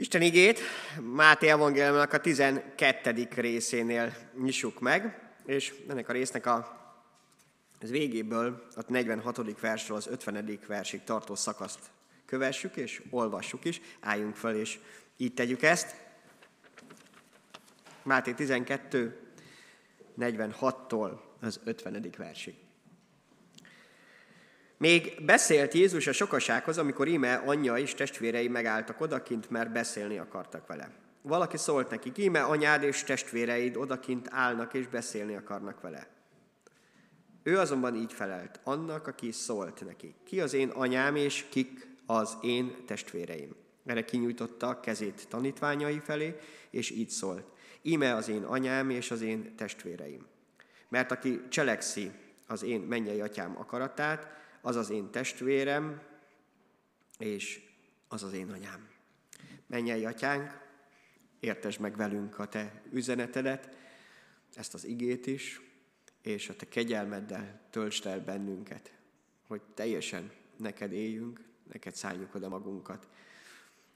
Isten igét Máté evangéliumnak a 12. részénél nyissuk meg, és ennek a résznek a ez végéből a 46. versről az 50. versig tartó szakaszt kövessük és olvassuk is, álljunk fel és így tegyük ezt. Máté 12, 46-tól az 50. versig. Még beszélt Jézus a sokasághoz, amikor íme anyja és testvérei megálltak odakint, mert beszélni akartak vele. Valaki szólt nekik, íme anyád és testvéreid odakint állnak és beszélni akarnak vele. Ő azonban így felelt, annak, aki szólt neki. Ki az én anyám és kik az én testvéreim? Erre kinyújtotta kezét tanítványai felé, és így szólt. Íme az én anyám és az én testvéreim. Mert aki cselekszi az én mennyei atyám akaratát, az az én testvérem, és az az én anyám. Mennyei atyánk, értesd meg velünk a te üzenetedet, ezt az igét is, és a te kegyelmeddel töltsd el bennünket, hogy teljesen neked éljünk, neked szálljuk oda magunkat,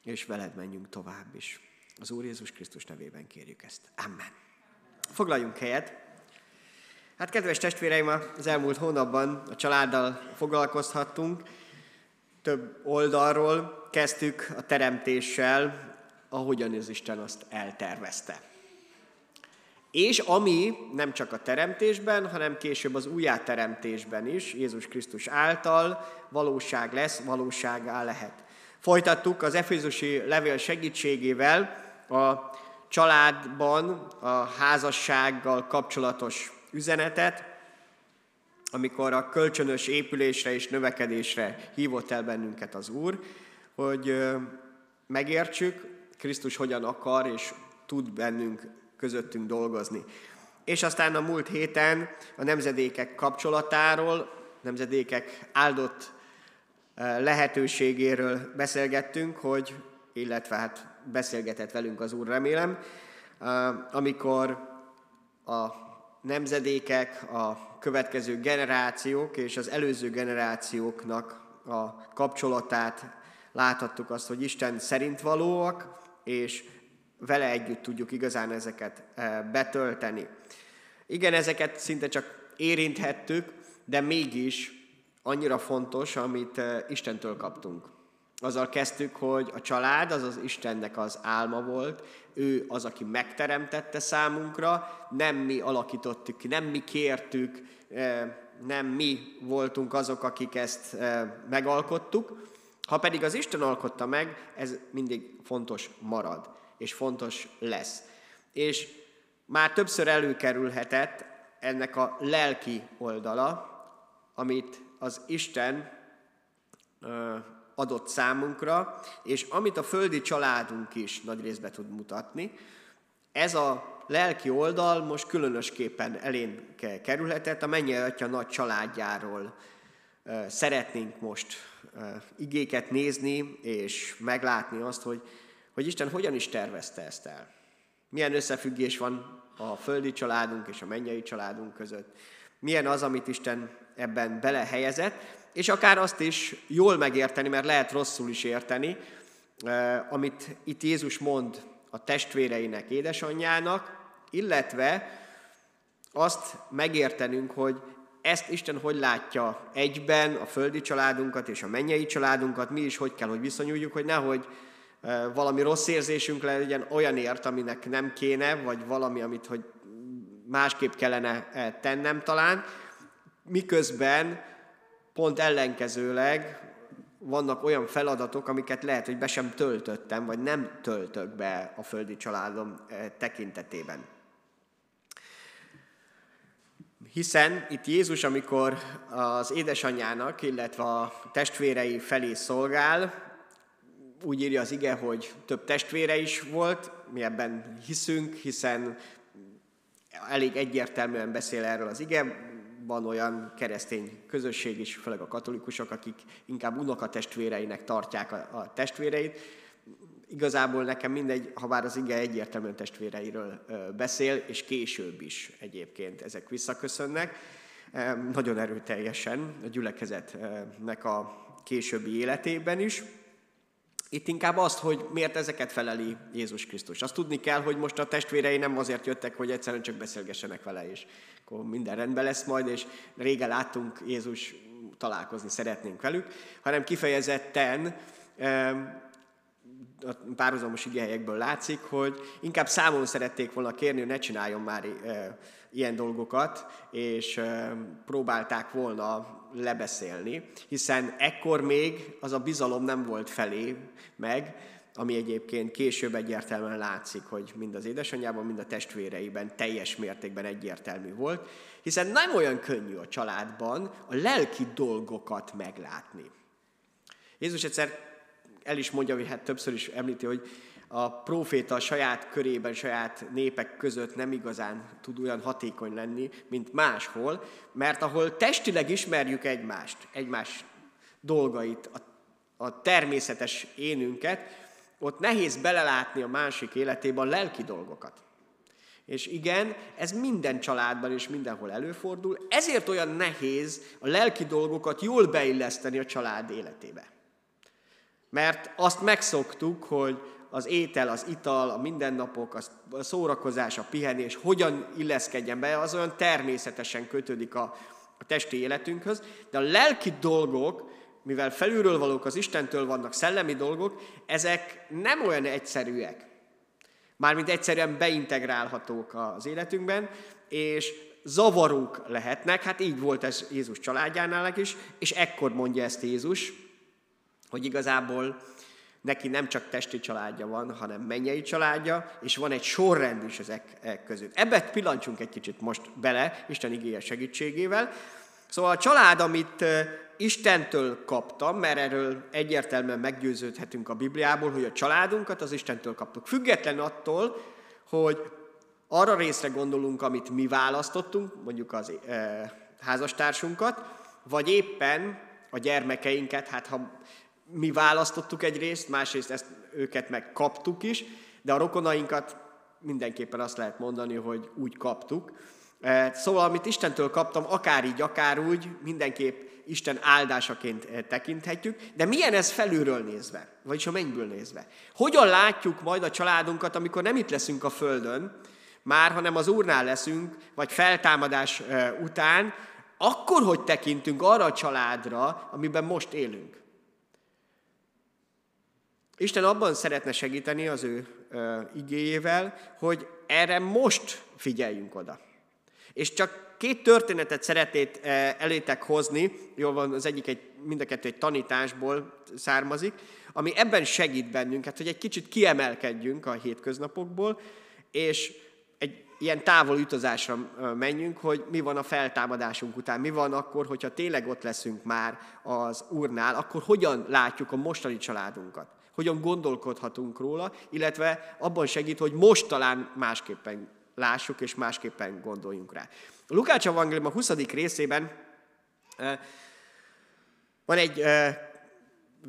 és veled menjünk tovább is. Az Úr Jézus Krisztus nevében kérjük ezt. Amen. Foglaljunk helyet. Hát kedves testvéreim, az elmúlt hónapban a családdal foglalkozhattunk. Több oldalról kezdtük a teremtéssel, ahogyan az Isten azt eltervezte. És ami nem csak a teremtésben, hanem később az újjáteremtésben is, Jézus Krisztus által valóság lesz, valóságá lehet. Folytattuk az Efézusi levél segítségével a családban a házassággal kapcsolatos üzenetet, amikor a kölcsönös épülésre és növekedésre hívott el bennünket az Úr, hogy megértsük, Krisztus hogyan akar és tud bennünk közöttünk dolgozni. És aztán a múlt héten a nemzedékek kapcsolatáról, nemzedékek áldott lehetőségéről beszélgettünk, hogy, illetve hát beszélgetett velünk az Úr, remélem, amikor a nemzedékek, a következő generációk és az előző generációknak a kapcsolatát láthattuk azt, hogy Isten szerint valóak, és vele együtt tudjuk igazán ezeket eh, betölteni. Igen, ezeket szinte csak érinthettük, de mégis annyira fontos, amit eh, Istentől kaptunk. Azzal kezdtük, hogy a család az az Istennek az álma volt, ő az, aki megteremtette számunkra, nem mi alakítottuk ki, nem mi kértük, eh, nem mi voltunk azok, akik ezt megalkottuk. Ha pedig az Isten alkotta meg, ez mindig fontos marad és fontos lesz. És már többször előkerülhetett ennek a lelki oldala, amit az Isten adott számunkra, és amit a földi családunk is nagy részbe tud mutatni. Ez a lelki oldal most különösképpen elén kerülhetett, a mennyi atya nagy családjáról szeretnénk most igéket nézni, és meglátni azt, hogy hogy Isten hogyan is tervezte ezt el. Milyen összefüggés van a földi családunk és a mennyei családunk között. Milyen az, amit Isten ebben belehelyezett, és akár azt is jól megérteni, mert lehet rosszul is érteni, eh, amit itt Jézus mond a testvéreinek, édesanyjának, illetve azt megértenünk, hogy ezt Isten hogy látja egyben a földi családunkat és a mennyei családunkat, mi is hogy kell, hogy viszonyuljuk, hogy nehogy valami rossz érzésünk legyen olyanért, aminek nem kéne, vagy valami, amit hogy másképp kellene tennem talán, miközben pont ellenkezőleg vannak olyan feladatok, amiket lehet, hogy be sem töltöttem, vagy nem töltök be a földi családom tekintetében. Hiszen itt Jézus, amikor az édesanyjának, illetve a testvérei felé szolgál, úgy írja az ige, hogy több testvére is volt, mi ebben hiszünk, hiszen elég egyértelműen beszél erről az ige, van olyan keresztény közösség is, főleg a katolikusok, akik inkább unoka testvéreinek tartják a, a testvéreit. Igazából nekem mindegy, ha bár az ige egyértelműen testvéreiről beszél, és később is egyébként ezek visszaköszönnek, nagyon erőteljesen a gyülekezetnek a későbbi életében is. Itt inkább azt, hogy miért ezeket feleli Jézus Krisztus. Azt tudni kell, hogy most a testvérei nem azért jöttek, hogy egyszerűen csak beszélgessenek vele, és akkor minden rendben lesz majd, és régen láttunk Jézus találkozni szeretnénk velük, hanem kifejezetten a párhuzamos igehelyekből látszik, hogy inkább számon szerették volna kérni, hogy ne csináljon már ilyen dolgokat, és próbálták volna lebeszélni, hiszen ekkor még az a bizalom nem volt felé meg, ami egyébként később egyértelműen látszik, hogy mind az édesanyjában, mind a testvéreiben teljes mértékben egyértelmű volt, hiszen nem olyan könnyű a családban a lelki dolgokat meglátni. Jézus egyszer el is mondja, hogy hát többször is említi, hogy a próféta saját körében, saját népek között nem igazán tud olyan hatékony lenni, mint máshol, mert ahol testileg ismerjük egymást, egymás dolgait, a, a természetes énünket, ott nehéz belelátni a másik életébe a lelki dolgokat. És igen, ez minden családban és mindenhol előfordul, ezért olyan nehéz a lelki dolgokat jól beilleszteni a család életébe. Mert azt megszoktuk, hogy az étel, az ital, a mindennapok, a szórakozás, a pihenés hogyan illeszkedjen be, az olyan természetesen kötődik a, a testi életünkhöz, de a lelki dolgok, mivel felülről valók, az Istentől vannak szellemi dolgok, ezek nem olyan egyszerűek. Mármint egyszerűen beintegrálhatók az életünkben, és zavarók lehetnek, hát így volt ez Jézus családjánál is, és ekkor mondja ezt Jézus, hogy igazából neki nem csak testi családja van, hanem mennyei családja, és van egy sorrend is ezek között. Ebbe pillancsunk egy kicsit most bele, Isten igéje segítségével. Szóval a család, amit Istentől kaptam, mert erről egyértelműen meggyőződhetünk a Bibliából, hogy a családunkat az Istentől kaptuk. Független attól, hogy arra részre gondolunk, amit mi választottunk, mondjuk az e, házastársunkat, vagy éppen a gyermekeinket, hát ha mi választottuk egy részt, másrészt ezt, őket meg kaptuk is, de a rokonainkat mindenképpen azt lehet mondani, hogy úgy kaptuk. E, szóval, amit Istentől kaptam, akár így, akár úgy, mindenképp Isten áldásaként e, tekinthetjük, de milyen ez felülről nézve, vagyis a mennyből nézve? Hogyan látjuk majd a családunkat, amikor nem itt leszünk a Földön, már, hanem az Úrnál leszünk, vagy feltámadás e, után, akkor hogy tekintünk arra a családra, amiben most élünk? Isten abban szeretne segíteni az ő igéjével, hogy erre most figyeljünk oda. És csak két történetet szeretnék elétek hozni, jól van, az egyik egy, mind a kettő egy tanításból származik, ami ebben segít bennünket, hogy egy kicsit kiemelkedjünk a hétköznapokból, és egy ilyen távol utazásra menjünk, hogy mi van a feltámadásunk után, mi van akkor, hogyha tényleg ott leszünk már az Úrnál, akkor hogyan látjuk a mostani családunkat hogyan gondolkodhatunk róla, illetve abban segít, hogy most talán másképpen lássuk és másképpen gondoljunk rá. A Lukács Evangélium a 20. részében van egy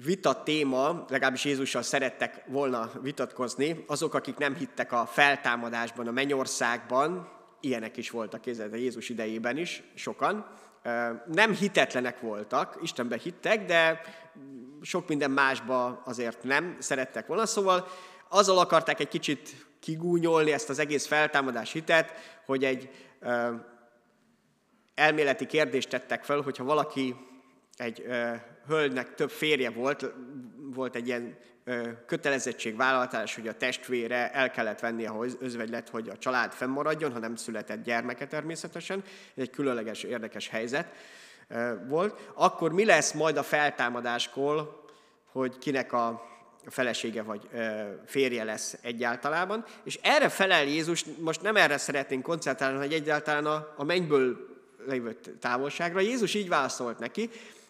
vita téma, legalábbis Jézussal szerettek volna vitatkozni, azok, akik nem hittek a feltámadásban, a mennyországban, ilyenek is voltak kézzel, Jézus idejében is, sokan, nem hitetlenek voltak, Istenben hittek, de sok minden másba azért nem szerettek volna. Szóval azzal akarták egy kicsit kigúnyolni ezt az egész feltámadás hitet, hogy egy elméleti kérdést tettek fel, hogyha valaki egy hölgynek több férje volt, volt egy ilyen kötelezettségvállalás, hogy a testvére el kellett venni a özvegylet, hogy a család fennmaradjon, ha nem született gyermeke természetesen. Ez egy különleges, érdekes helyzet volt. Akkor mi lesz majd a feltámadáskor, hogy kinek a felesége vagy férje lesz egyáltalában. És erre felel Jézus, most nem erre szeretnénk koncentrálni, hogy egyáltalán a, a mennyből lévő távolságra. Jézus így válaszolt neki,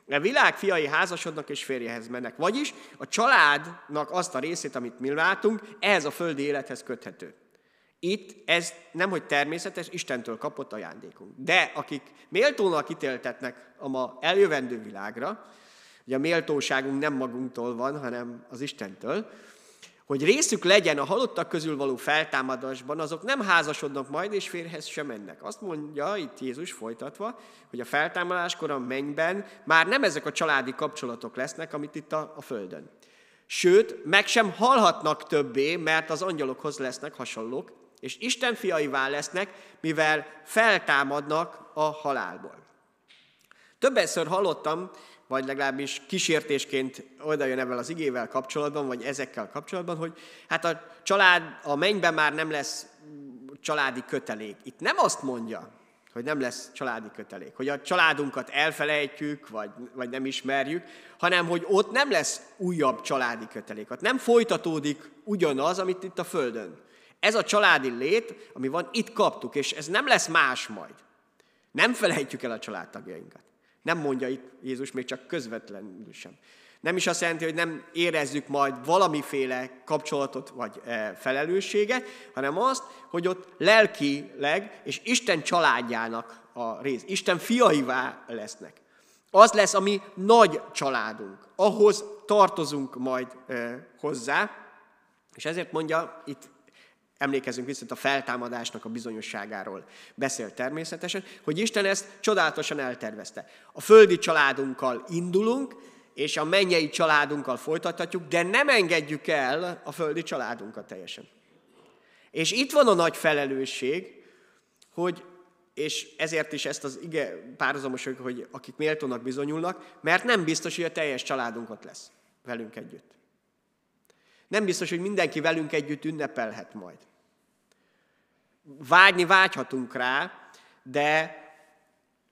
a világ fiai házasodnak és férjehez mennek. Vagyis a családnak azt a részét, amit mi látunk, ehhez a földi élethez köthető. Itt ez nem, hogy természetes, Istentől kapott ajándékunk. De akik méltónak ítéltetnek a ma eljövendő világra, ugye a méltóságunk nem magunktól van, hanem az Istentől, hogy részük legyen a halottak közül való feltámadásban, azok nem házasodnak majd, és férhez sem mennek. Azt mondja itt Jézus folytatva, hogy a feltámadáskor a mennyben már nem ezek a családi kapcsolatok lesznek, amit itt a, a Földön. Sőt, meg sem halhatnak többé, mert az angyalokhoz lesznek hasonlók, és Isten fiaivá lesznek, mivel feltámadnak a halálból. Többször hallottam, vagy legalábbis kísértésként oda jön ebben az igével kapcsolatban, vagy ezekkel kapcsolatban, hogy hát a család a mennyben már nem lesz családi kötelék. Itt nem azt mondja, hogy nem lesz családi kötelék, hogy a családunkat elfelejtjük, vagy, vagy nem ismerjük, hanem hogy ott nem lesz újabb családi kötelék. Ott nem folytatódik ugyanaz, amit itt a Földön. Ez a családi lét, ami van, itt kaptuk, és ez nem lesz más majd. Nem felejtjük el a családtagjainkat. Nem mondja itt Jézus még csak közvetlenül sem. Nem is azt jelenti, hogy nem érezzük majd valamiféle kapcsolatot vagy e, felelősséget, hanem azt, hogy ott lelkileg és Isten családjának a rész, Isten fiaivá lesznek. Az lesz a mi nagy családunk, ahhoz tartozunk majd e, hozzá, és ezért mondja itt emlékezünk vissza a feltámadásnak a bizonyosságáról beszél természetesen, hogy Isten ezt csodálatosan eltervezte. A földi családunkkal indulunk, és a mennyei családunkkal folytathatjuk, de nem engedjük el a földi családunkat teljesen. És itt van a nagy felelősség, hogy, és ezért is ezt az ige párhuzamos, hogy akik méltónak bizonyulnak, mert nem biztos, hogy a teljes családunkat lesz velünk együtt. Nem biztos, hogy mindenki velünk együtt ünnepelhet majd. Vágyni vágyhatunk rá, de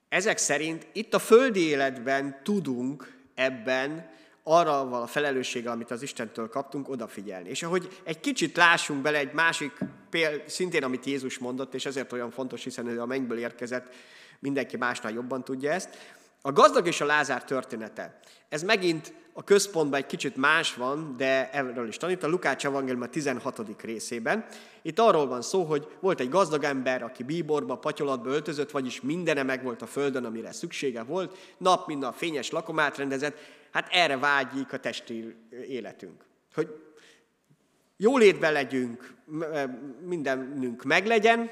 ezek szerint itt a földi életben tudunk ebben arra a felelősséggel, amit az Istentől kaptunk, odafigyelni. És ahogy egy kicsit lássunk bele egy másik péld, szintén amit Jézus mondott, és ezért olyan fontos, hiszen ő a mennyből érkezett, mindenki másnál jobban tudja ezt. A gazdag és a Lázár története. Ez megint a központban egy kicsit más van, de erről is tanít, a Lukács Evangélium a 16. részében. Itt arról van szó, hogy volt egy gazdag ember, aki bíborba, patyolatba öltözött, vagyis mindene meg volt a földön, amire szüksége volt, nap mind a fényes lakomát rendezett, hát erre vágyik a testi életünk. Hogy jólétben legyünk, mindenünk meglegyen,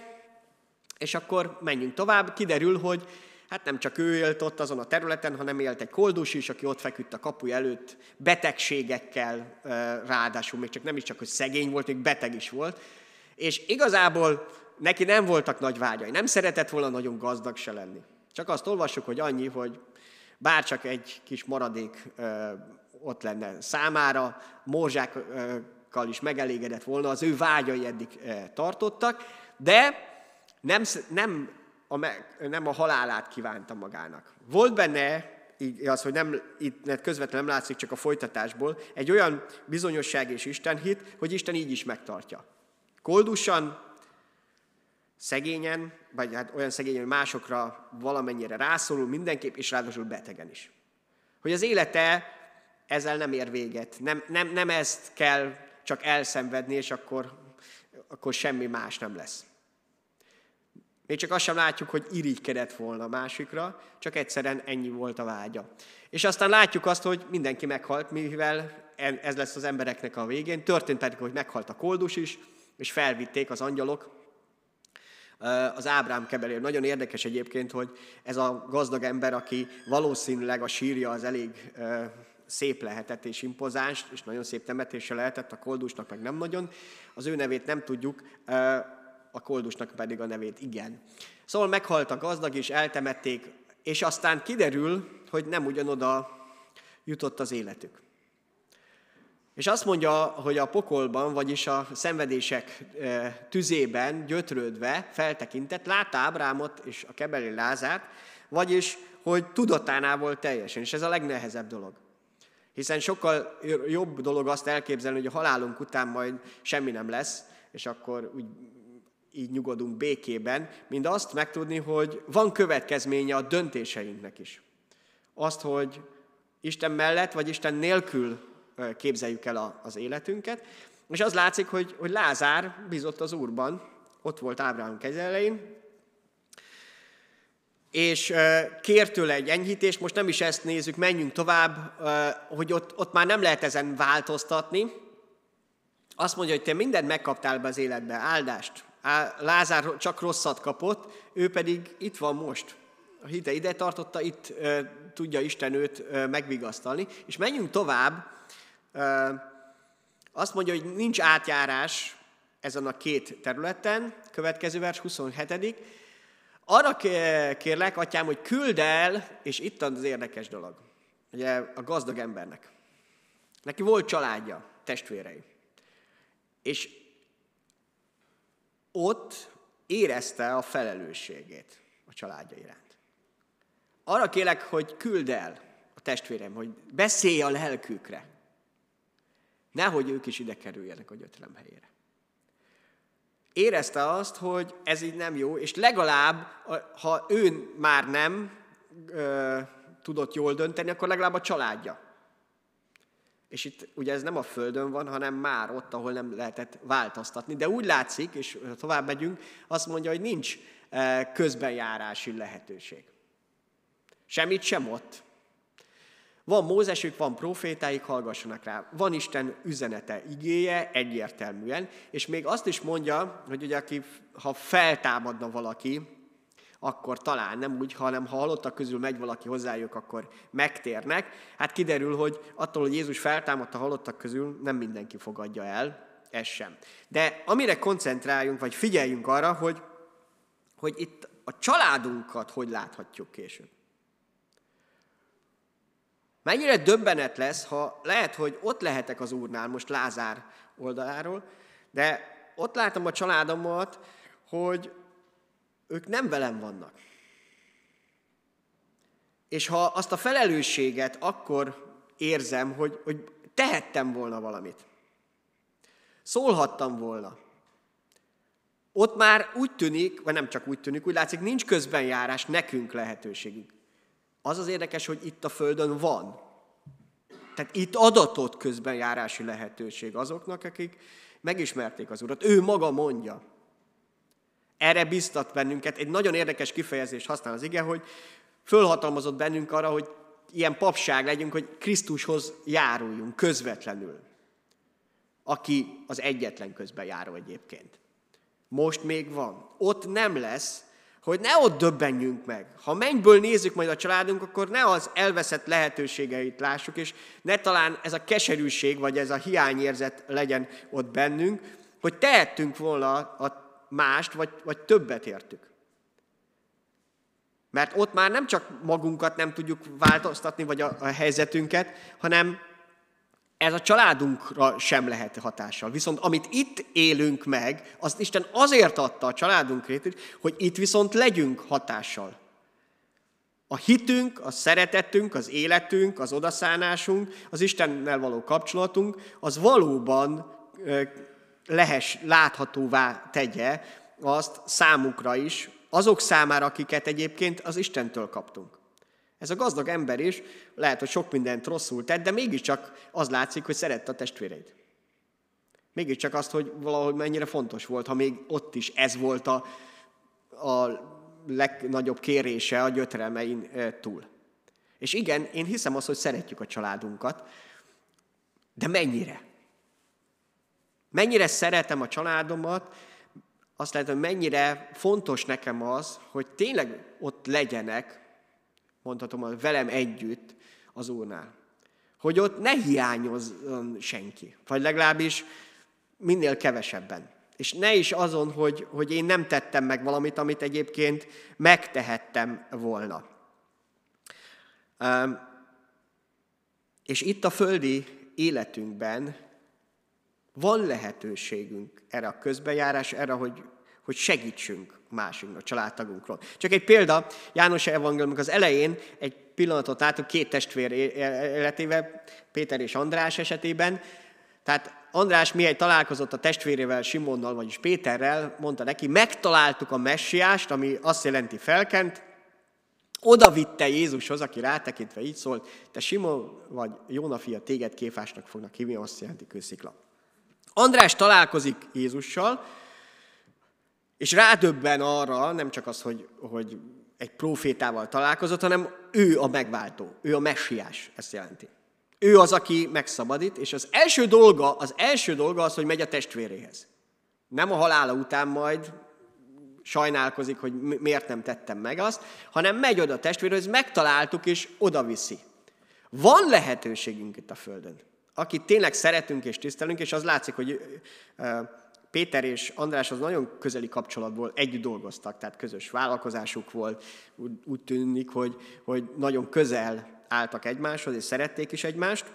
és akkor menjünk tovább. Kiderül, hogy hát nem csak ő élt ott azon a területen, hanem élt egy koldus is, aki ott feküdt a kapuja előtt betegségekkel, ráadásul még csak nem is csak, hogy szegény volt, még beteg is volt. És igazából neki nem voltak nagy vágyai, nem szeretett volna nagyon gazdag se lenni. Csak azt olvassuk, hogy annyi, hogy bárcsak egy kis maradék ott lenne számára, morzsákkal is megelégedett volna, az ő vágyai eddig tartottak, de nem, nem a, nem a halálát kívánta magának. Volt benne, így az, hogy nem, itt közvetlenül nem látszik csak a folytatásból, egy olyan bizonyosság és Istenhit, hogy Isten így is megtartja. Koldusan, szegényen, vagy hát olyan szegényen, hogy másokra valamennyire rászorul mindenképp, és ráadásul betegen is. Hogy az élete ezzel nem ér véget. Nem, nem, nem ezt kell csak elszenvedni, és akkor, akkor semmi más nem lesz. Még csak azt sem látjuk, hogy irigykedett volna másikra, csak egyszerűen ennyi volt a vágya. És aztán látjuk azt, hogy mindenki meghalt, mivel ez lesz az embereknek a végén. Történt pedig, hogy meghalt a koldus is, és felvitték az angyalok az Ábrám kebelére. Nagyon érdekes egyébként, hogy ez a gazdag ember, aki valószínűleg a sírja az elég szép lehetett és impozáns, és nagyon szép temetése lehetett, a koldusnak meg nem nagyon. Az ő nevét nem tudjuk, a koldusnak pedig a nevét igen. Szóval meghalt a gazdag, és eltemették, és aztán kiderül, hogy nem ugyanoda jutott az életük. És azt mondja, hogy a pokolban, vagyis a szenvedések tüzében gyötrődve feltekintett, látta Ábrámot és a kebeli Lázárt, vagyis, hogy tudatánál volt teljesen, és ez a legnehezebb dolog. Hiszen sokkal jobb dolog azt elképzelni, hogy a halálunk után majd semmi nem lesz, és akkor úgy így nyugodunk békében, mint azt megtudni, hogy van következménye a döntéseinknek is. Azt, hogy Isten mellett vagy Isten nélkül képzeljük el az életünket, és az látszik, hogy, hogy Lázár bizott az Úrban, ott volt Ábrahám kezelején, és kért tőle egy enyhítést, most nem is ezt nézzük, menjünk tovább, hogy ott, ott már nem lehet ezen változtatni. Azt mondja, hogy te mindent megkaptál be az életbe, áldást, Lázár csak rosszat kapott, ő pedig itt van most. A hite ide tartotta, itt tudja Isten őt megvigasztalni. És menjünk tovább, e, Azt mondja, hogy nincs átjárás ezen a két területen, következő vers 27. Arra kérlek, atyám, hogy küld el, és itt az érdekes dolog, ugye a gazdag embernek. Neki volt családja, testvérei. És ott érezte a felelősségét a családja iránt. Arra kérlek, hogy küld el a testvérem, hogy beszélj a lelkükre. Nehogy ők is ide kerüljenek a gyötrelem helyére. Érezte azt, hogy ez így nem jó, és legalább, ha ő már nem ö, tudott jól dönteni, akkor legalább a családja. És itt ugye ez nem a földön van, hanem már ott, ahol nem lehetett változtatni. De úgy látszik, és tovább megyünk, azt mondja, hogy nincs közbenjárási lehetőség. Semmit sem ott. Van Mózesük, van profétáik, hallgassanak rá. Van Isten üzenete, igéje egyértelműen, és még azt is mondja, hogy ugye aki, ha feltámadna valaki, akkor talán nem úgy, hanem ha halottak közül megy valaki hozzájuk, akkor megtérnek. Hát kiderül, hogy attól, hogy Jézus feltámadta halottak közül, nem mindenki fogadja el, ez sem. De amire koncentráljunk, vagy figyeljünk arra, hogy, hogy itt a családunkat hogy láthatjuk később. Mennyire döbbenet lesz, ha lehet, hogy ott lehetek az Úrnál, most Lázár oldaláról, de ott látom a családomat, hogy ők nem velem vannak. És ha azt a felelősséget akkor érzem, hogy, hogy tehettem volna valamit, szólhattam volna, ott már úgy tűnik, vagy nem csak úgy tűnik, úgy látszik, nincs közbenjárás, nekünk lehetőségünk. Az az érdekes, hogy itt a Földön van. Tehát itt adatot közbenjárási lehetőség azoknak, akik megismerték az Urat. Ő maga mondja. Erre biztat bennünket. Egy nagyon érdekes kifejezés használ az ige, hogy fölhatalmazott bennünk arra, hogy ilyen papság legyünk, hogy Krisztushoz járuljunk közvetlenül. Aki az egyetlen közben járó egyébként. Most még van. Ott nem lesz, hogy ne ott döbbenjünk meg. Ha mennyből nézzük majd a családunk, akkor ne az elveszett lehetőségeit lássuk, és ne talán ez a keserűség, vagy ez a hiányérzet legyen ott bennünk, hogy tehettünk volna a mást, vagy, vagy többet értük. Mert ott már nem csak magunkat nem tudjuk változtatni, vagy a, a helyzetünket, hanem ez a családunkra sem lehet hatással. Viszont amit itt élünk meg, azt Isten azért adta a családunkra, hogy itt viszont legyünk hatással. A hitünk, a szeretetünk, az életünk, az odaszánásunk, az Istennel való kapcsolatunk, az valóban lehes, láthatóvá tegye azt számukra is, azok számára, akiket egyébként az Istentől kaptunk. Ez a gazdag ember is lehet, hogy sok mindent rosszul tett, de mégiscsak az látszik, hogy szerette a testvéreit. Mégiscsak azt, hogy valahogy mennyire fontos volt, ha még ott is ez volt a, a legnagyobb kérése a gyötrelmein túl. És igen, én hiszem azt, hogy szeretjük a családunkat, de mennyire? Mennyire szeretem a családomat, azt lehet, hogy mennyire fontos nekem az, hogy tényleg ott legyenek, mondhatom, velem együtt az Úrnál. Hogy ott ne hiányozzon senki, vagy legalábbis minél kevesebben. És ne is azon, hogy, hogy én nem tettem meg valamit, amit egyébként megtehettem volna. És itt a földi életünkben van lehetőségünk erre a közbejárás, erre, hogy, hogy segítsünk másiknak, családtagunkról. Csak egy példa, János Evangéliumok az elején egy pillanatot látunk két testvér életével, Péter és András esetében. Tehát András miért találkozott a testvérével, Simonnal, vagyis Péterrel, mondta neki, megtaláltuk a messiást, ami azt jelenti felkent, oda vitte Jézushoz, aki rátekintve így szólt, te Simon vagy Jóna fia, téged kéfásnak fognak hívni, azt jelenti kőszikla. András találkozik Jézussal, és rádöbben arra, nem csak az, hogy, hogy egy profétával találkozott, hanem ő a megváltó, ő a messiás, ezt jelenti. Ő az, aki megszabadít, és az első dolga, az első dolga az, hogy megy a testvéréhez. Nem a halála után majd sajnálkozik, hogy miért nem tettem meg azt, hanem megy oda a testvérhez, megtaláltuk, és oda viszi. Van lehetőségünk itt a Földön. Akit tényleg szeretünk és tisztelünk, és az látszik, hogy Péter és András az nagyon közeli kapcsolatból együtt dolgoztak, tehát közös vállalkozásuk volt, úgy, úgy tűnik, hogy, hogy nagyon közel álltak egymáshoz, és szerették is egymást,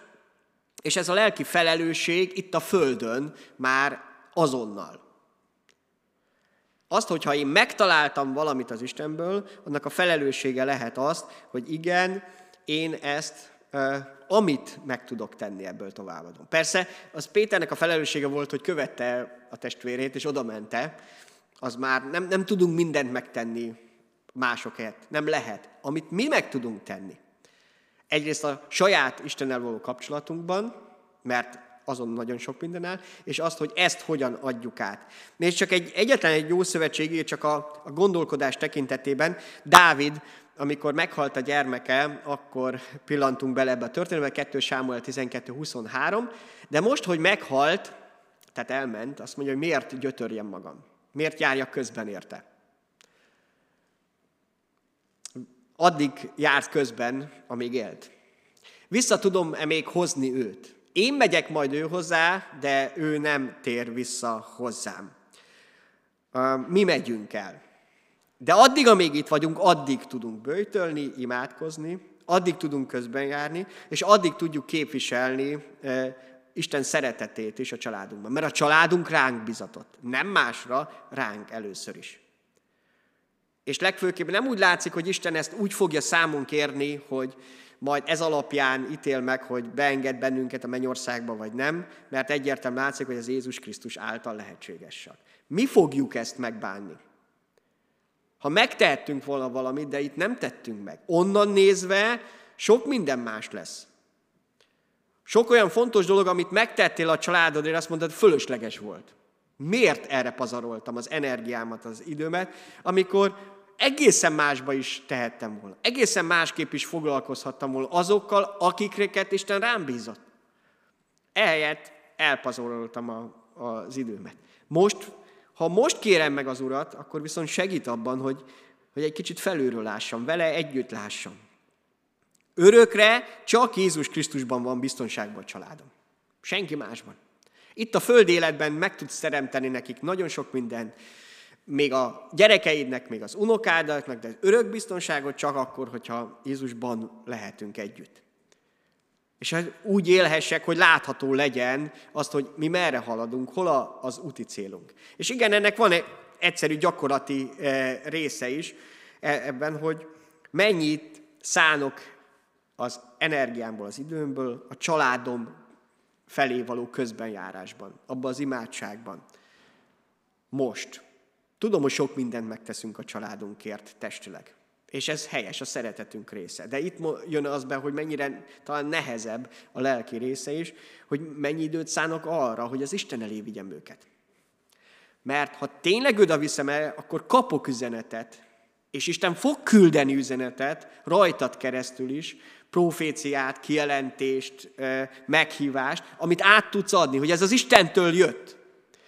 és ez a lelki felelősség itt a Földön már azonnal. Azt, hogyha én megtaláltam valamit az Istenből, annak a felelőssége lehet azt, hogy igen, én ezt, amit meg tudok tenni, ebből továbbadom. Persze, az Péternek a felelőssége volt, hogy követte a testvérét, és oda mente. Az már nem, nem tudunk mindent megtenni másokért. Nem lehet. Amit mi meg tudunk tenni. Egyrészt a saját Istennel való kapcsolatunkban, mert azon nagyon sok minden áll, és azt, hogy ezt hogyan adjuk át. Nézd csak egy, egyetlen egy jó szövetségi, csak a, a gondolkodás tekintetében, Dávid, amikor meghalt a gyermeke, akkor pillantunk bele ebbe a történetbe, 2 Sámuel 12.23, de most, hogy meghalt, tehát elment, azt mondja, hogy miért gyötörjem magam? Miért járja közben érte? Addig járt közben, amíg élt. Vissza tudom-e még hozni őt? Én megyek majd ő hozzá, de ő nem tér vissza hozzám. Mi megyünk el. De addig, amíg itt vagyunk, addig tudunk bőjtölni, imádkozni, addig tudunk közben járni, és addig tudjuk képviselni Isten szeretetét is a családunkban. Mert a családunk ránk bizatott. Nem másra, ránk először is. És legfőképpen nem úgy látszik, hogy Isten ezt úgy fogja számon kérni, hogy majd ez alapján ítél meg, hogy beenged bennünket a mennyországba, vagy nem, mert egyértelműen látszik, hogy az Jézus Krisztus által lehetséges. Mi fogjuk ezt megbánni? Ha megtehettünk volna valamit, de itt nem tettünk meg. Onnan nézve sok minden más lesz. Sok olyan fontos dolog, amit megtettél a családodért, azt mondod, fölösleges volt. Miért erre pazaroltam az energiámat, az időmet, amikor egészen másba is tehettem volna. Egészen másképp is foglalkozhattam volna azokkal, akikreket Isten rám bízott. Ehelyett elpazaroltam a, az időmet. Most, ha most kérem meg az Urat, akkor viszont segít abban, hogy, hogy egy kicsit felülről lássam, vele együtt lássam. Örökre csak Jézus Krisztusban van biztonságban a családom. Senki másban. Itt a föld életben meg tudsz teremteni nekik nagyon sok mindent, még a gyerekeidnek, még az unokádaknak, de örök biztonságot csak akkor, hogyha Jézusban lehetünk együtt. És hogy úgy élhessek, hogy látható legyen azt, hogy mi merre haladunk, hol az úti célunk. És igen, ennek van egy egyszerű gyakorlati eh, része is e, ebben, hogy mennyit szánok az energiámból, az időmből, a családom felé való közbenjárásban, abban az imádságban. Most. Tudom, hogy sok mindent megteszünk a családunkért testileg. És ez helyes, a szeretetünk része. De itt jön az be, hogy mennyire talán nehezebb a lelki része is, hogy mennyi időt szánok arra, hogy az Isten elé vigyem őket. Mert ha tényleg oda viszem el, akkor kapok üzenetet, és Isten fog küldeni üzenetet, rajtad keresztül is, proféciát, kijelentést, meghívást, amit át tudsz adni, hogy ez az Istentől jött.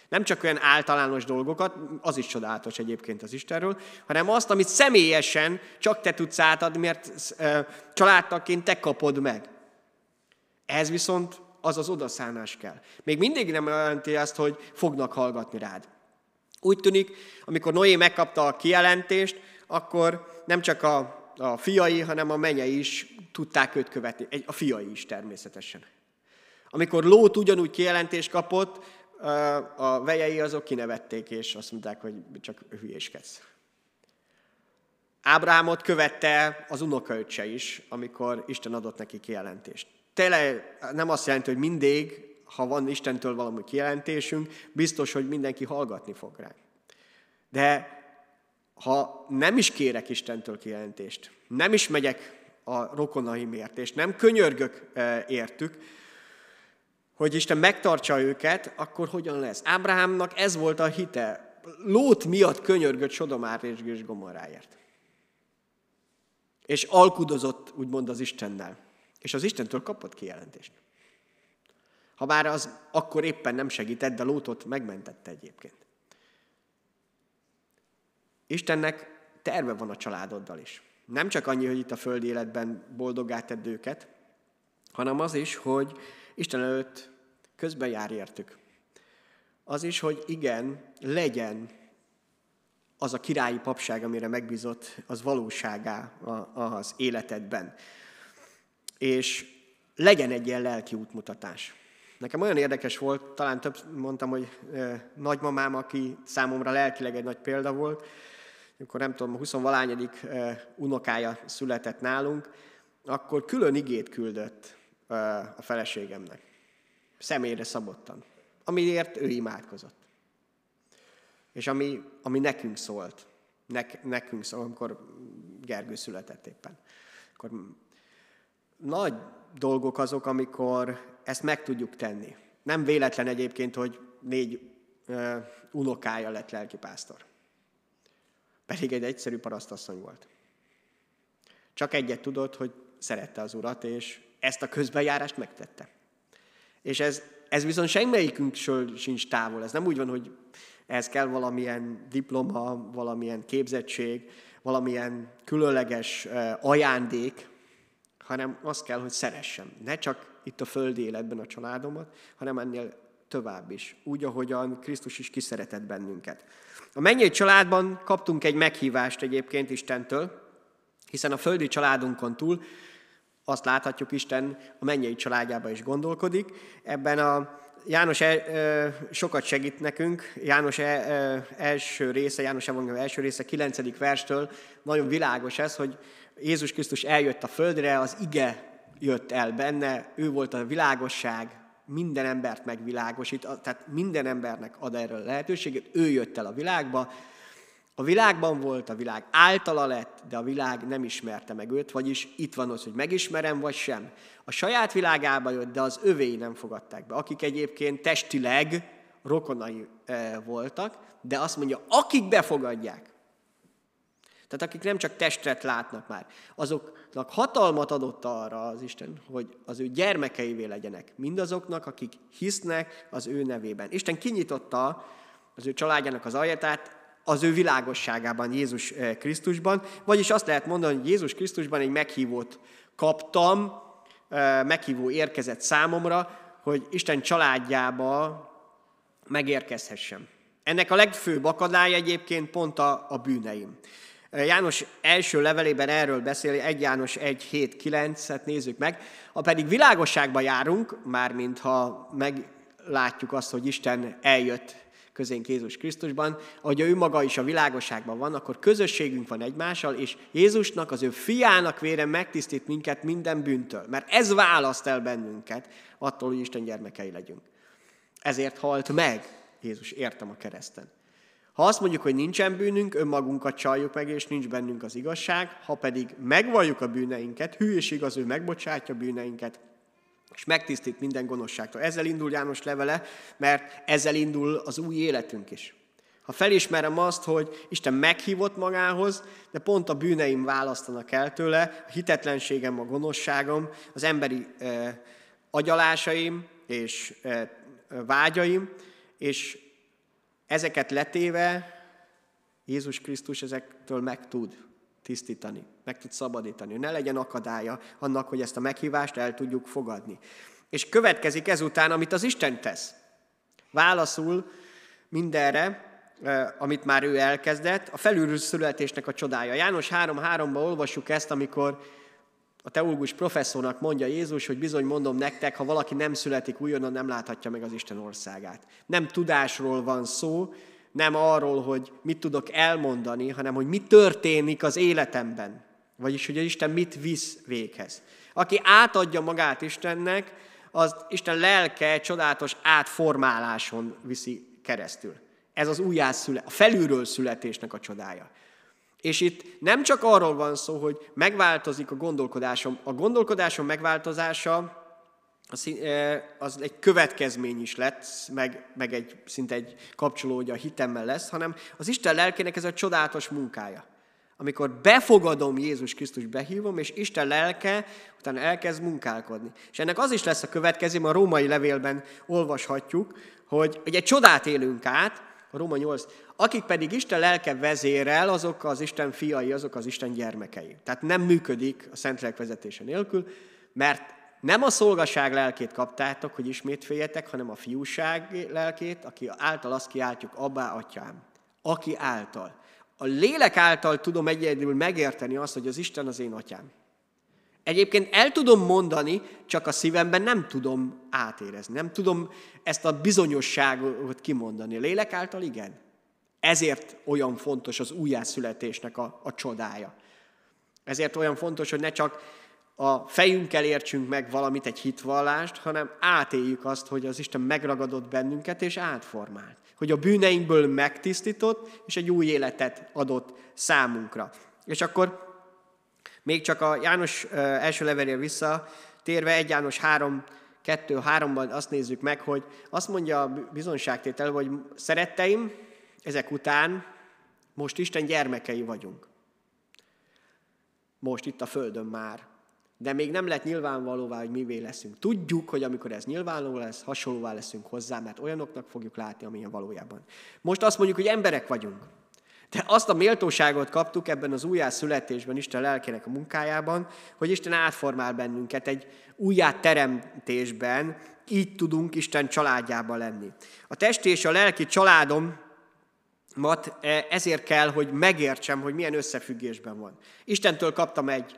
Nem csak olyan általános dolgokat, az is csodálatos egyébként az Istenről, hanem azt, amit személyesen csak te tudsz átadni, mert családtaként te kapod meg. Ez viszont az az odaszánás kell. Még mindig nem jelenti azt, hogy fognak hallgatni rád. Úgy tűnik, amikor Noé megkapta a kijelentést, akkor nem csak a a fiai, hanem a menyei is tudták őt követni. A fiai is természetesen. Amikor Lót ugyanúgy kijelentést kapott, a vejei azok kinevették, és azt mondták, hogy csak hülyéskedsz. Ábrahámot követte az unokaöccse is, amikor Isten adott neki kijelentést. Tényleg nem azt jelenti, hogy mindig, ha van Istentől valami kijelentésünk, biztos, hogy mindenki hallgatni fog rá. De ha nem is kérek Istentől kijelentést, nem is megyek a rokonaimért, és nem könyörgök értük, hogy Isten megtartsa őket, akkor hogyan lesz? Ábrahámnak ez volt a hite. Lót miatt könyörgött Sodomár és Gomoráért. És alkudozott, úgymond az Istennel. És az Istentől kapott kijelentést. Ha bár az akkor éppen nem segített, de Lótot megmentette egyébként. Istennek terve van a családoddal is. Nem csak annyi, hogy itt a földi életben boldogá tedd őket, hanem az is, hogy Isten előtt közben jár értük. Az is, hogy igen, legyen az a királyi papság, amire megbízott, az valóságá az életedben. És legyen egy ilyen lelki útmutatás. Nekem olyan érdekes volt, talán több mondtam, hogy nagymamám, aki számomra lelkileg egy nagy példa volt, amikor nem tudom, a 20 valányadik unokája született nálunk, akkor külön igét küldött a feleségemnek. Személyre szabottan. Amiért ő imádkozott. És ami, ami nekünk szólt. Nek, nekünk szólt, amikor Gergő született éppen. Akkor nagy dolgok azok, amikor ezt meg tudjuk tenni. Nem véletlen egyébként, hogy négy uh, unokája lett lelkipásztor. Pedig egy egyszerű parasztasszony volt. Csak egyet tudott, hogy szerette az urat, és ezt a közbejárást megtette. És ez, ez viszont semmelyikünktől sincs távol. Ez nem úgy van, hogy ez kell valamilyen diploma, valamilyen képzettség, valamilyen különleges ajándék, hanem az kell, hogy szeressem. Ne csak itt a földi életben a családomat, hanem ennél tovább is. Úgy, ahogyan Krisztus is kiszeretett bennünket. A mennyei családban kaptunk egy meghívást egyébként Istentől, hiszen a földi családunkon túl azt láthatjuk, Isten a mennyei családjába is gondolkodik. Ebben a János el, e, sokat segít nekünk. János el, e, első része, János Evangélium első része, 9. verstől nagyon világos ez, hogy Jézus Krisztus eljött a földre, az ige jött el benne, ő volt a világosság, minden embert megvilágosít, tehát minden embernek ad erről lehetőséget, ő jött el a világba, a világban volt, a világ általa lett, de a világ nem ismerte meg őt, vagyis itt van az, hogy megismerem vagy sem. A saját világába jött, de az övéi nem fogadták be, akik egyébként testileg rokonai e, voltak, de azt mondja, akik befogadják, tehát akik nem csak testet látnak már, azoknak hatalmat adott arra az Isten, hogy az ő gyermekeivé legyenek. Mindazoknak, akik hisznek az ő nevében. Isten kinyitotta az ő családjának az ajatát az ő világosságában, Jézus eh, Krisztusban. Vagyis azt lehet mondani, hogy Jézus Krisztusban egy meghívót kaptam, eh, meghívó érkezett számomra, hogy Isten családjába megérkezhessem. Ennek a legfőbb akadálya egyébként pont a, a bűneim. János első levelében erről beszél, 1 János 1, 7, 9, et nézzük meg. Ha pedig világosságba járunk, mármint ha meglátjuk azt, hogy Isten eljött közénk Jézus Krisztusban, ahogy ő maga is a világosságban van, akkor közösségünk van egymással, és Jézusnak, az ő fiának vére megtisztít minket minden bűntől. Mert ez választ el bennünket attól, hogy Isten gyermekei legyünk. Ezért halt meg Jézus, értem a kereszten. Ha azt mondjuk, hogy nincsen bűnünk, önmagunkat csaljuk meg, és nincs bennünk az igazság, ha pedig megvalljuk a bűneinket, hű és igaz, ő megbocsátja bűneinket, és megtisztít minden gonoszságtól. Ezzel indul János levele, mert ezzel indul az új életünk is. Ha felismerem azt, hogy Isten meghívott magához, de pont a bűneim választanak el tőle, a hitetlenségem, a gonoszságom, az emberi eh, agyalásaim és eh, vágyaim, és Ezeket letéve Jézus Krisztus ezektől meg tud tisztítani, meg tud szabadítani. Ne legyen akadálya annak, hogy ezt a meghívást el tudjuk fogadni. És következik ezután, amit az Isten tesz. Válaszul mindenre, amit már ő elkezdett, a felülről születésnek a csodája. János 3.3-ban olvassuk ezt, amikor a teológus professzornak mondja Jézus, hogy bizony mondom nektek, ha valaki nem születik újonnan, nem láthatja meg az Isten országát. Nem tudásról van szó, nem arról, hogy mit tudok elmondani, hanem hogy mi történik az életemben. Vagyis, hogy Isten mit visz véghez. Aki átadja magát Istennek, az Isten lelke csodálatos átformáláson viszi keresztül. Ez az újjászület, a felülről születésnek a csodája. És itt nem csak arról van szó, hogy megváltozik a gondolkodásom. A gondolkodásom megváltozása az, az egy következmény is lett, meg, meg egy szinte egy kapcsoló, hogy a hitemmel lesz, hanem az Isten lelkének ez a csodálatos munkája. Amikor befogadom Jézus Krisztus, behívom, és Isten lelke utána elkezd munkálkodni. És ennek az is lesz a következő, a római levélben olvashatjuk, hogy, hogy egy csodát élünk át, a Róma 8, akik pedig Isten lelke vezérel, azok az Isten fiai, azok az Isten gyermekei. Tehát nem működik a Szentlélek vezetése nélkül, mert Nem a szolgaság lelkét kaptátok, hogy ismét féljetek, hanem a fiúság lelkét, aki által azt kiáltjuk, abba, atyám. Aki által. A lélek által tudom egyedül megérteni azt, hogy az Isten az én atyám. Egyébként el tudom mondani, csak a szívemben nem tudom átérezni. Nem tudom ezt a bizonyosságot kimondani. A lélek által igen. Ezért olyan fontos az újjászületésnek a, a csodája. Ezért olyan fontos, hogy ne csak a fejünkkel értsünk meg valamit, egy hitvallást, hanem átéljük azt, hogy az Isten megragadott bennünket és átformált. Hogy a bűneinkből megtisztított, és egy új életet adott számunkra. És akkor még csak a János első levelére visszatérve, 1 János 3, 2, 3-ban azt nézzük meg, hogy azt mondja a bizonságtétel, hogy szeretteim, ezek után most Isten gyermekei vagyunk. Most itt a Földön már. De még nem lett nyilvánvalóvá, hogy mivé leszünk. Tudjuk, hogy amikor ez nyilvánvaló lesz, hasonlóvá leszünk hozzá, mert olyanoknak fogjuk látni, amilyen valójában. Most azt mondjuk, hogy emberek vagyunk. De azt a méltóságot kaptuk ebben az újjászületésben, Isten lelkének a munkájában, hogy Isten átformál bennünket egy újjáteremtésben, így tudunk Isten családjába lenni. A testi és a lelki családom e, ezért kell, hogy megértsem, hogy milyen összefüggésben van. Istentől kaptam egy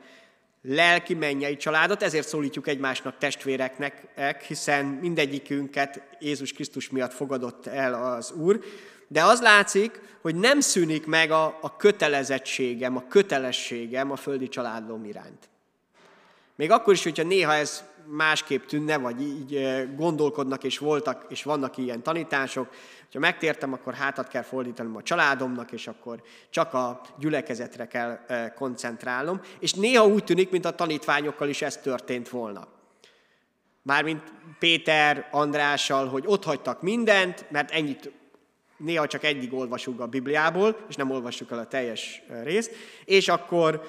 lelki mennyei családot, ezért szólítjuk egymásnak testvéreknek, hiszen mindegyikünket Jézus Krisztus miatt fogadott el az Úr, de az látszik, hogy nem szűnik meg a, a kötelezettségem, a kötelességem a földi családom iránt. Még akkor is, hogyha néha ez másképp tűnne, vagy így gondolkodnak, és voltak, és vannak ilyen tanítások, ha megtértem, akkor hátat kell fordítanom a családomnak, és akkor csak a gyülekezetre kell koncentrálnom. És néha úgy tűnik, mint a tanítványokkal is ez történt volna. Mármint Péter, Andrással, hogy ott hagytak mindent, mert ennyit néha csak egyig olvasunk a Bibliából, és nem olvassuk el a teljes részt, és akkor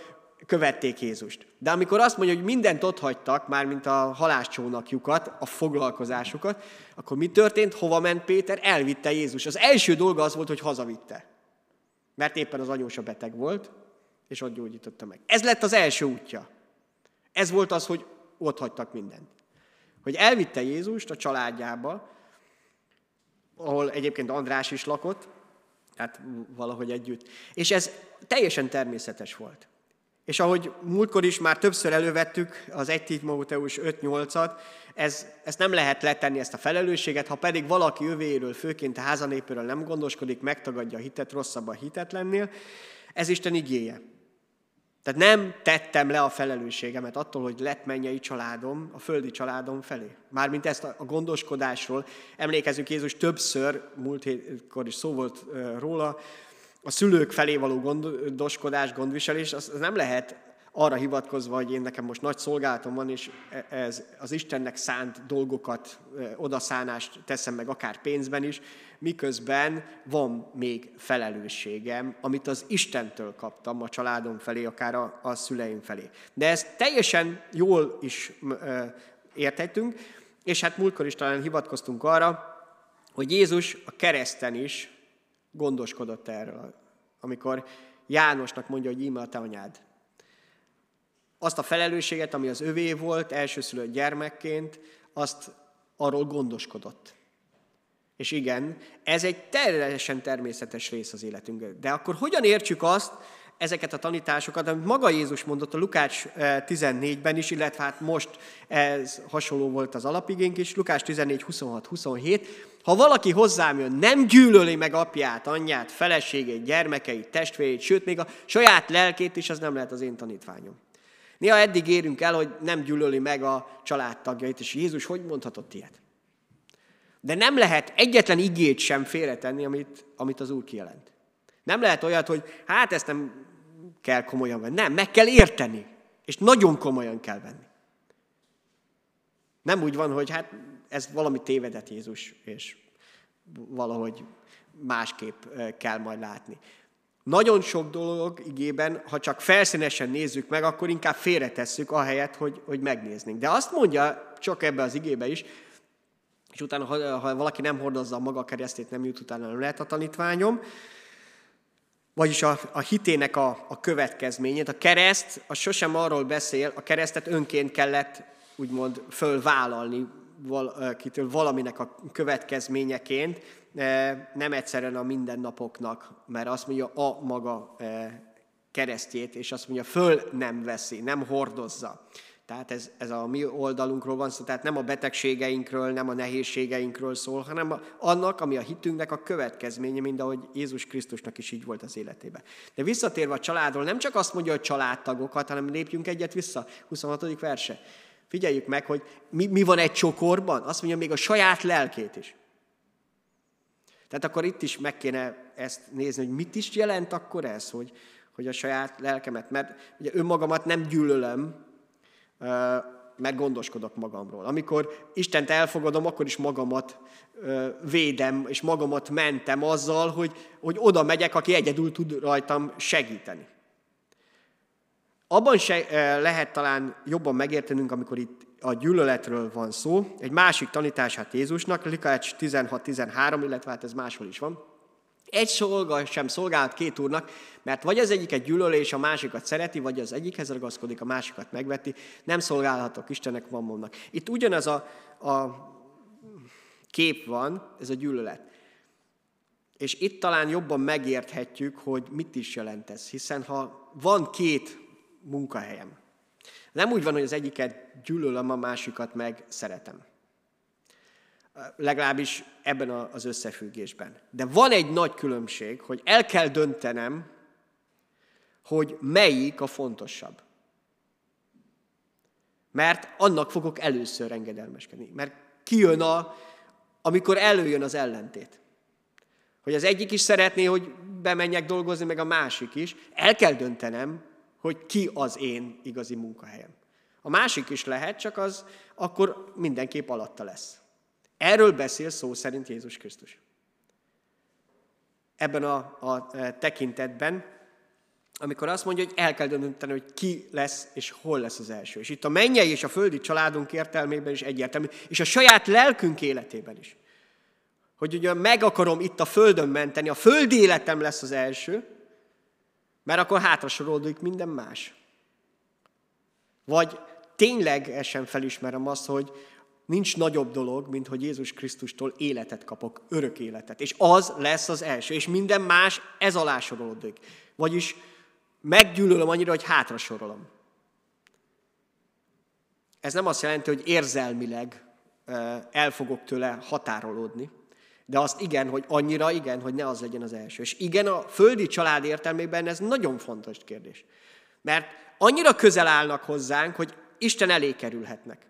követték Jézust. De amikor azt mondja, hogy mindent ott hagytak, már mint a haláscsónakjukat, a foglalkozásukat, akkor mi történt? Hova ment Péter? Elvitte Jézus. Az első dolga az volt, hogy hazavitte. Mert éppen az anyósa beteg volt, és ott gyógyította meg. Ez lett az első útja. Ez volt az, hogy ott hagytak mindent. Hogy elvitte Jézust a családjába, ahol egyébként András is lakott, tehát valahogy együtt. És ez teljesen természetes volt. És ahogy múltkor is már többször elővettük az 1 Timóteus 5-8-at, ez, ezt nem lehet letenni ezt a felelősséget, ha pedig valaki övéről, főként a házanépéről nem gondoskodik, megtagadja a hitet, rosszabb a hitetlennél, ez Isten igéje. Tehát nem tettem le a felelősségemet attól, hogy lett mennyei családom, a földi családom felé. Mármint ezt a gondoskodásról. Emlékezünk, Jézus többször, múlt hétkor is szó volt róla, a szülők felé való gondoskodás, gondviselés, az nem lehet arra hivatkozva, hogy én nekem most nagy szolgálatom van, és ez az Istennek szánt dolgokat, odaszánást teszem meg akár pénzben is, miközben van még felelősségem, amit az Istentől kaptam a családom felé, akár a, a szüleim felé. De ezt teljesen jól is értettünk, és hát múltkor is talán hivatkoztunk arra, hogy Jézus a kereszten is gondoskodott erről, amikor Jánosnak mondja, hogy íme a te anyád. Azt a felelősséget, ami az övé volt elsőszülött gyermekként, azt arról gondoskodott. És igen, ez egy teljesen természetes rész az életünkben. De akkor hogyan értsük azt, ezeket a tanításokat, amit maga Jézus mondott a Lukács 14-ben is, illetve hát most ez hasonló volt az alapigénk is, Lukács 14, 26, 27. Ha valaki hozzám jön, nem gyűlöli meg apját, anyját, feleségét, gyermekeit, testvérét, sőt, még a saját lelkét is, az nem lehet az én tanítványom. Néha eddig érünk el, hogy nem gyűlöli meg a családtagjait, és Jézus hogy mondhatott ilyet? De nem lehet egyetlen igét sem félretenni, amit, amit az Úr kijelent. Nem lehet olyat, hogy hát ezt nem kell komolyan venni. Nem, meg kell érteni. És nagyon komolyan kell venni. Nem úgy van, hogy hát ez valami tévedett Jézus, és valahogy másképp kell majd látni. Nagyon sok dolog igében, ha csak felszínesen nézzük meg, akkor inkább félretesszük, ahelyett, hogy, hogy megnéznénk. De azt mondja csak ebbe az igébe is, és utána, ha, ha valaki nem hordozza maga keresztét, nem jut utána, nem lehet a tanítványom, vagyis a, a hitének a, a következményét. A kereszt, az sosem arról beszél, a keresztet önként kellett úgymond fölvállalni valakitől valaminek a következményeként, nem egyszerűen a mindennapoknak, mert azt mondja a maga keresztjét, és azt mondja, föl nem veszi, nem hordozza. Tehát ez, ez a mi oldalunkról van szó, tehát nem a betegségeinkről, nem a nehézségeinkről szól, hanem annak, ami a hitünknek a következménye, mint ahogy Jézus Krisztusnak is így volt az életében. De visszatérve a családról, nem csak azt mondja, hogy családtagokat, hanem lépjünk egyet vissza, 26. verse. Figyeljük meg, hogy mi, mi van egy csokorban, azt mondja még a saját lelkét is. Tehát akkor itt is meg kéne ezt nézni, hogy mit is jelent akkor ez, hogy, hogy a saját lelkemet, mert ugye önmagamat nem gyűlölöm, mert gondoskodok magamról. Amikor Istent elfogadom, akkor is magamat védem, és magamat mentem azzal, hogy, hogy oda megyek, aki egyedül tud rajtam segíteni. Abban se lehet talán jobban megértenünk, amikor itt a gyűlöletről van szó. Egy másik tanítását Jézusnak, Lukács 16-13, illetve hát ez máshol is van. Egy szolga sem szolgálhat két úrnak, mert vagy az egyiket gyűlöli, a másikat szereti, vagy az egyikhez ragaszkodik, a másikat megveti. Nem szolgálhatok Istennek mammomnak. Itt ugyanaz a, a kép van, ez a gyűlölet. És itt talán jobban megérthetjük, hogy mit is jelent ez. Hiszen ha van két munkahelyem, nem úgy van, hogy az egyiket gyűlölöm, a másikat meg szeretem legalábbis ebben az összefüggésben. De van egy nagy különbség, hogy el kell döntenem, hogy melyik a fontosabb. Mert annak fogok először engedelmeskedni. Mert kijön a, amikor előjön az ellentét. Hogy az egyik is szeretné, hogy bemenjek dolgozni, meg a másik is. El kell döntenem, hogy ki az én igazi munkahelyem. A másik is lehet, csak az akkor mindenképp alatta lesz. Erről beszél szó szerint Jézus Krisztus. Ebben a, a e, tekintetben, amikor azt mondja, hogy el kell dönteni, hogy ki lesz és hol lesz az első. És itt a mennyei és a földi családunk értelmében is egyértelmű, és a saját lelkünk életében is. Hogy ugye meg akarom itt a földön menteni, a földi életem lesz az első, mert akkor hátrasorolódik minden más. Vagy ténylegesen felismerem azt, hogy Nincs nagyobb dolog, mint hogy Jézus Krisztustól életet kapok, örök életet. És az lesz az első. És minden más ez alá sorolódik. Vagyis meggyűlölöm annyira, hogy hátra sorolom. Ez nem azt jelenti, hogy érzelmileg el fogok tőle határolódni, de azt igen, hogy annyira igen, hogy ne az legyen az első. És igen, a földi család értelmében ez nagyon fontos kérdés. Mert annyira közel állnak hozzánk, hogy Isten elé kerülhetnek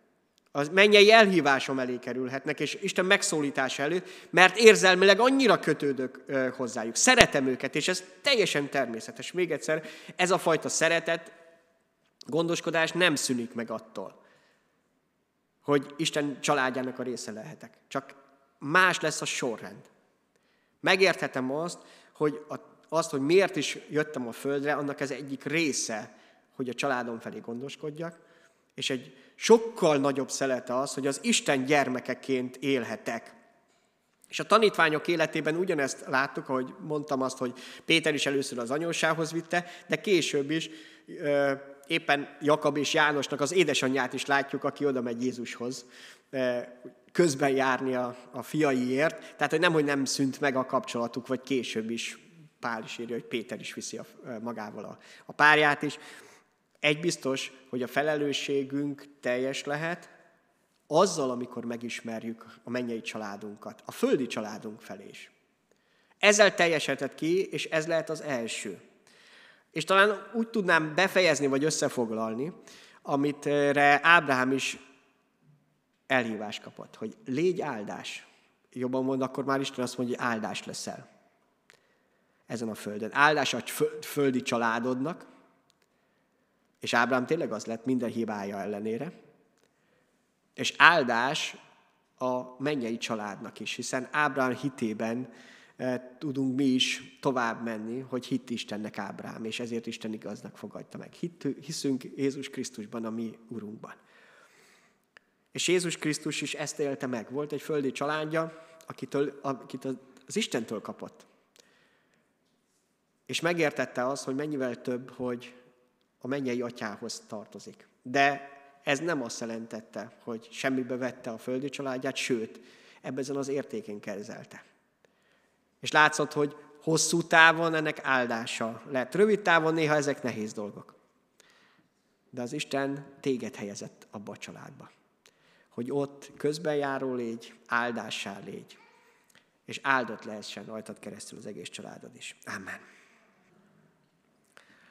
az mennyei elhívásom elé kerülhetnek, és Isten megszólítása előtt, mert érzelmileg annyira kötődök hozzájuk. Szeretem őket, és ez teljesen természetes. Még egyszer, ez a fajta szeretet, gondoskodás nem szűnik meg attól, hogy Isten családjának a része lehetek. Csak más lesz a sorrend. Megérthetem azt, hogy a, azt, hogy miért is jöttem a földre, annak ez egyik része, hogy a családom felé gondoskodjak, és egy sokkal nagyobb szelete az, hogy az Isten gyermekeként élhetek. És a tanítványok életében ugyanezt láttuk, ahogy mondtam azt, hogy Péter is először az anyósához vitte, de később is éppen Jakab és Jánosnak az édesanyját is látjuk, aki oda megy Jézushoz közben járni a, a fiaiért. Tehát, hogy nem, hogy nem szűnt meg a kapcsolatuk, vagy később is Pál is írja, hogy Péter is viszi a, magával a, a párját is. Egy biztos, hogy a felelősségünk teljes lehet, azzal, amikor megismerjük a mennyei családunkat, a földi családunk felé is. Ezzel teljesedett ki, és ez lehet az első. És talán úgy tudnám befejezni, vagy összefoglalni, amit Ábrahám is elhívást kapott, hogy légy áldás. Jobban mond, akkor már Isten azt mondja, hogy áldás leszel ezen a földön. Áldás a földi családodnak, és Ábrám tényleg az lett minden hibája ellenére. És áldás a mennyei családnak is, hiszen Ábrám hitében e, tudunk mi is tovább menni, hogy hitt Istennek Ábrám, és ezért Isten igaznak fogadta meg. Hitt, hiszünk Jézus Krisztusban, a mi Urunkban. És Jézus Krisztus is ezt élte meg. Volt egy földi családja, akitől, akit az Istentől kapott. És megértette azt, hogy mennyivel több, hogy a mennyei atyához tartozik. De ez nem azt jelentette, hogy semmibe vette a földi családját, sőt, ebben az értéken kezelte. És látszott, hogy hosszú távon ennek áldása lett. Rövid távon néha ezek nehéz dolgok. De az Isten téged helyezett abba a családba. Hogy ott közbenjáró légy, áldássá légy. És áldott lehessen rajtad keresztül az egész családod is. Amen.